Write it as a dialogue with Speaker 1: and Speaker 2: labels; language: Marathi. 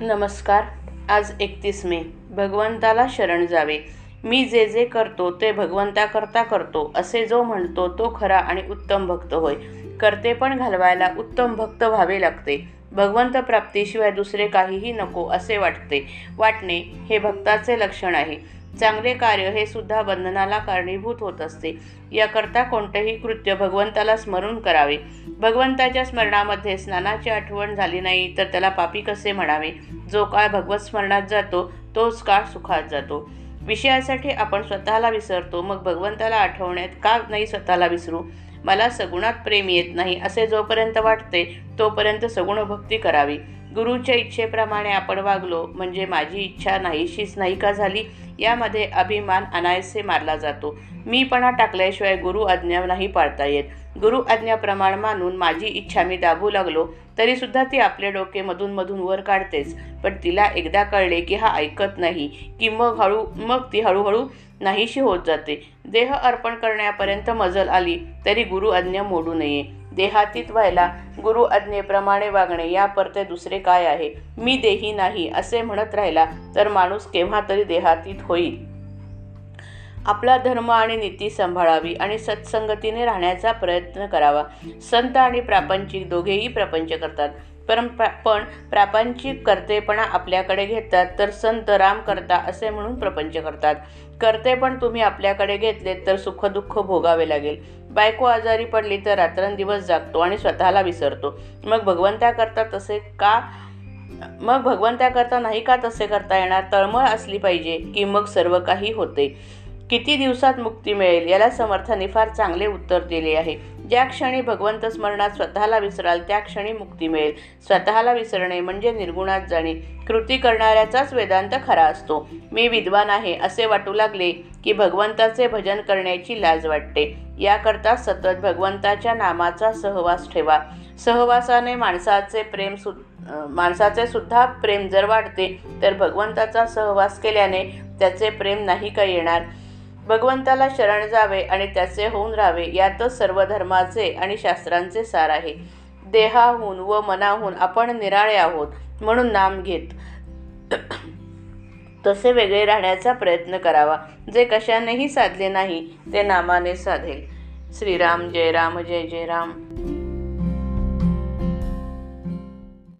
Speaker 1: नमस्कार. आज एकतीस मे. भगवंताला शरण जावे. मी जे जे करतो ते भगवंताकरता करतो असे जो म्हणतो तो खरा आणि उत्तम भक्त होय. करते पण घालवायला उत्तम भक्त व्हावे लागते. भगवंत प्राप्तीशिवाय दुसरे काहीही नको असे वाटते. वाटणे हे भक्ताचे लक्षण आहे. चांगले कार्य हे सुद्धा बंधनाला कारणीभूत होत असते. याकरता कोणतंही कृत्य भगवंताला स्मरून करावे. भगवंताच्या स्मरणामध्ये स्नानाची आठवण झाली नाही तर त्याला पापी कसे म्हणावे? जो काळ भगवत स्मरणात जातो तोच काळ सुखात जातो. विषयासाठी आपण स्वतःला विसरतो मग भगवंताला आठवण्यात का नाही स्वतःला विसरू? मला सगुणात प्रेम येत नाही असे जोपर्यंत वाटते तोपर्यंत सगुण भक्ती करावी. गुरुच्या इच्छेप्रमाणे आपण वागलो म्हणजे माझी इच्छा नाहीशीच नाही का झाली यामध्ये अभिमान अनायसे मारला जातो. मीपणा टाकल्याशिवाय गुरु आज्ञा नाही पाळता येत. गुरु आज्ञाप्रमाण मानून माझी इच्छा मी दाबू लागलो तरीसुद्धा ती आपले डोके मधून मधून वर काढतेच. पण तिला एकदा कळले की हा ऐकत नाही की मग हळू मग ती हळूहळू नाहीशी होत जाते. देह अर्पण करण्यापर्यंत मजल आली तरी गुरु आज्ञा मोडू नये. देहातीत व्हायला गुरु आज्ञेप्रमाणे वागणे या परते दुसरे काय आहे? मी देही नाही असे म्हणत राहिला तर माणूस केव्हा तरी देहातीत होईल. आपला धर्म आणि नीती सांभाळावी आणि सत्संगतीने राहण्याचा प्रयत्न करावा. संत आणि प्रापंचिक दोघेही प्रपंच करतात. पण प्रा पण प्रापंचिक कर्तेपणा आपल्याकडे घेतात तर संत राम करता असे म्हणून प्रपंच करतात. करते पण तुम्ही आपल्याकडे घेतलेत तर सुखदुःख भोगावे लागेल. बायको आजारी पडली तर रात्रंदिवस जागतो आणि स्वतःला विसरतो. मग भगवंताकरता तसे का मग भगवंताकरता नाही का तसे करता येणार? तळमळ असली पाहिजे की मग सर्व काही होते. किती दिवसात मुक्ती मिळेल? याला समर्थाने फार चांगले उत्तर दिले आहे. ज्या क्षणी भगवंत स्मरणात स्वतःला विसराल त्या क्षणी मुक्ती मिळेल. स्वतःला विसरणे म्हणजे निर्गुणात जाणे. कृती करणाऱ्याचाच वेदांत खरा असतो. मी विद्वान आहे असे वाटू लागले की भगवंताचे भजन करण्याची लाज वाटते. याकरता सतत भगवंताच्या नामाचा सहवास ठेवा. सहवासाने माणसाचे प्रेम सु माणसाचे सुद्धा प्रेम जर वाढते तर भगवंताचा सहवास केल्याने त्याचे प्रेम नाही का येणार? भगवंताला शरण जावे आणि त्याचे होऊन राहावे यातच सर्व धर्माचे आणि शास्त्रांचे सार आहे. देहाहून व मनाहून आपण निराळे आहोत म्हणून नाम घेत. तसे वेगळे राहण्याचा प्रयत्न करावा. जे कशानेही साधले नाही ते नामाने साधेल. श्रीराम जय राम जय जय राम.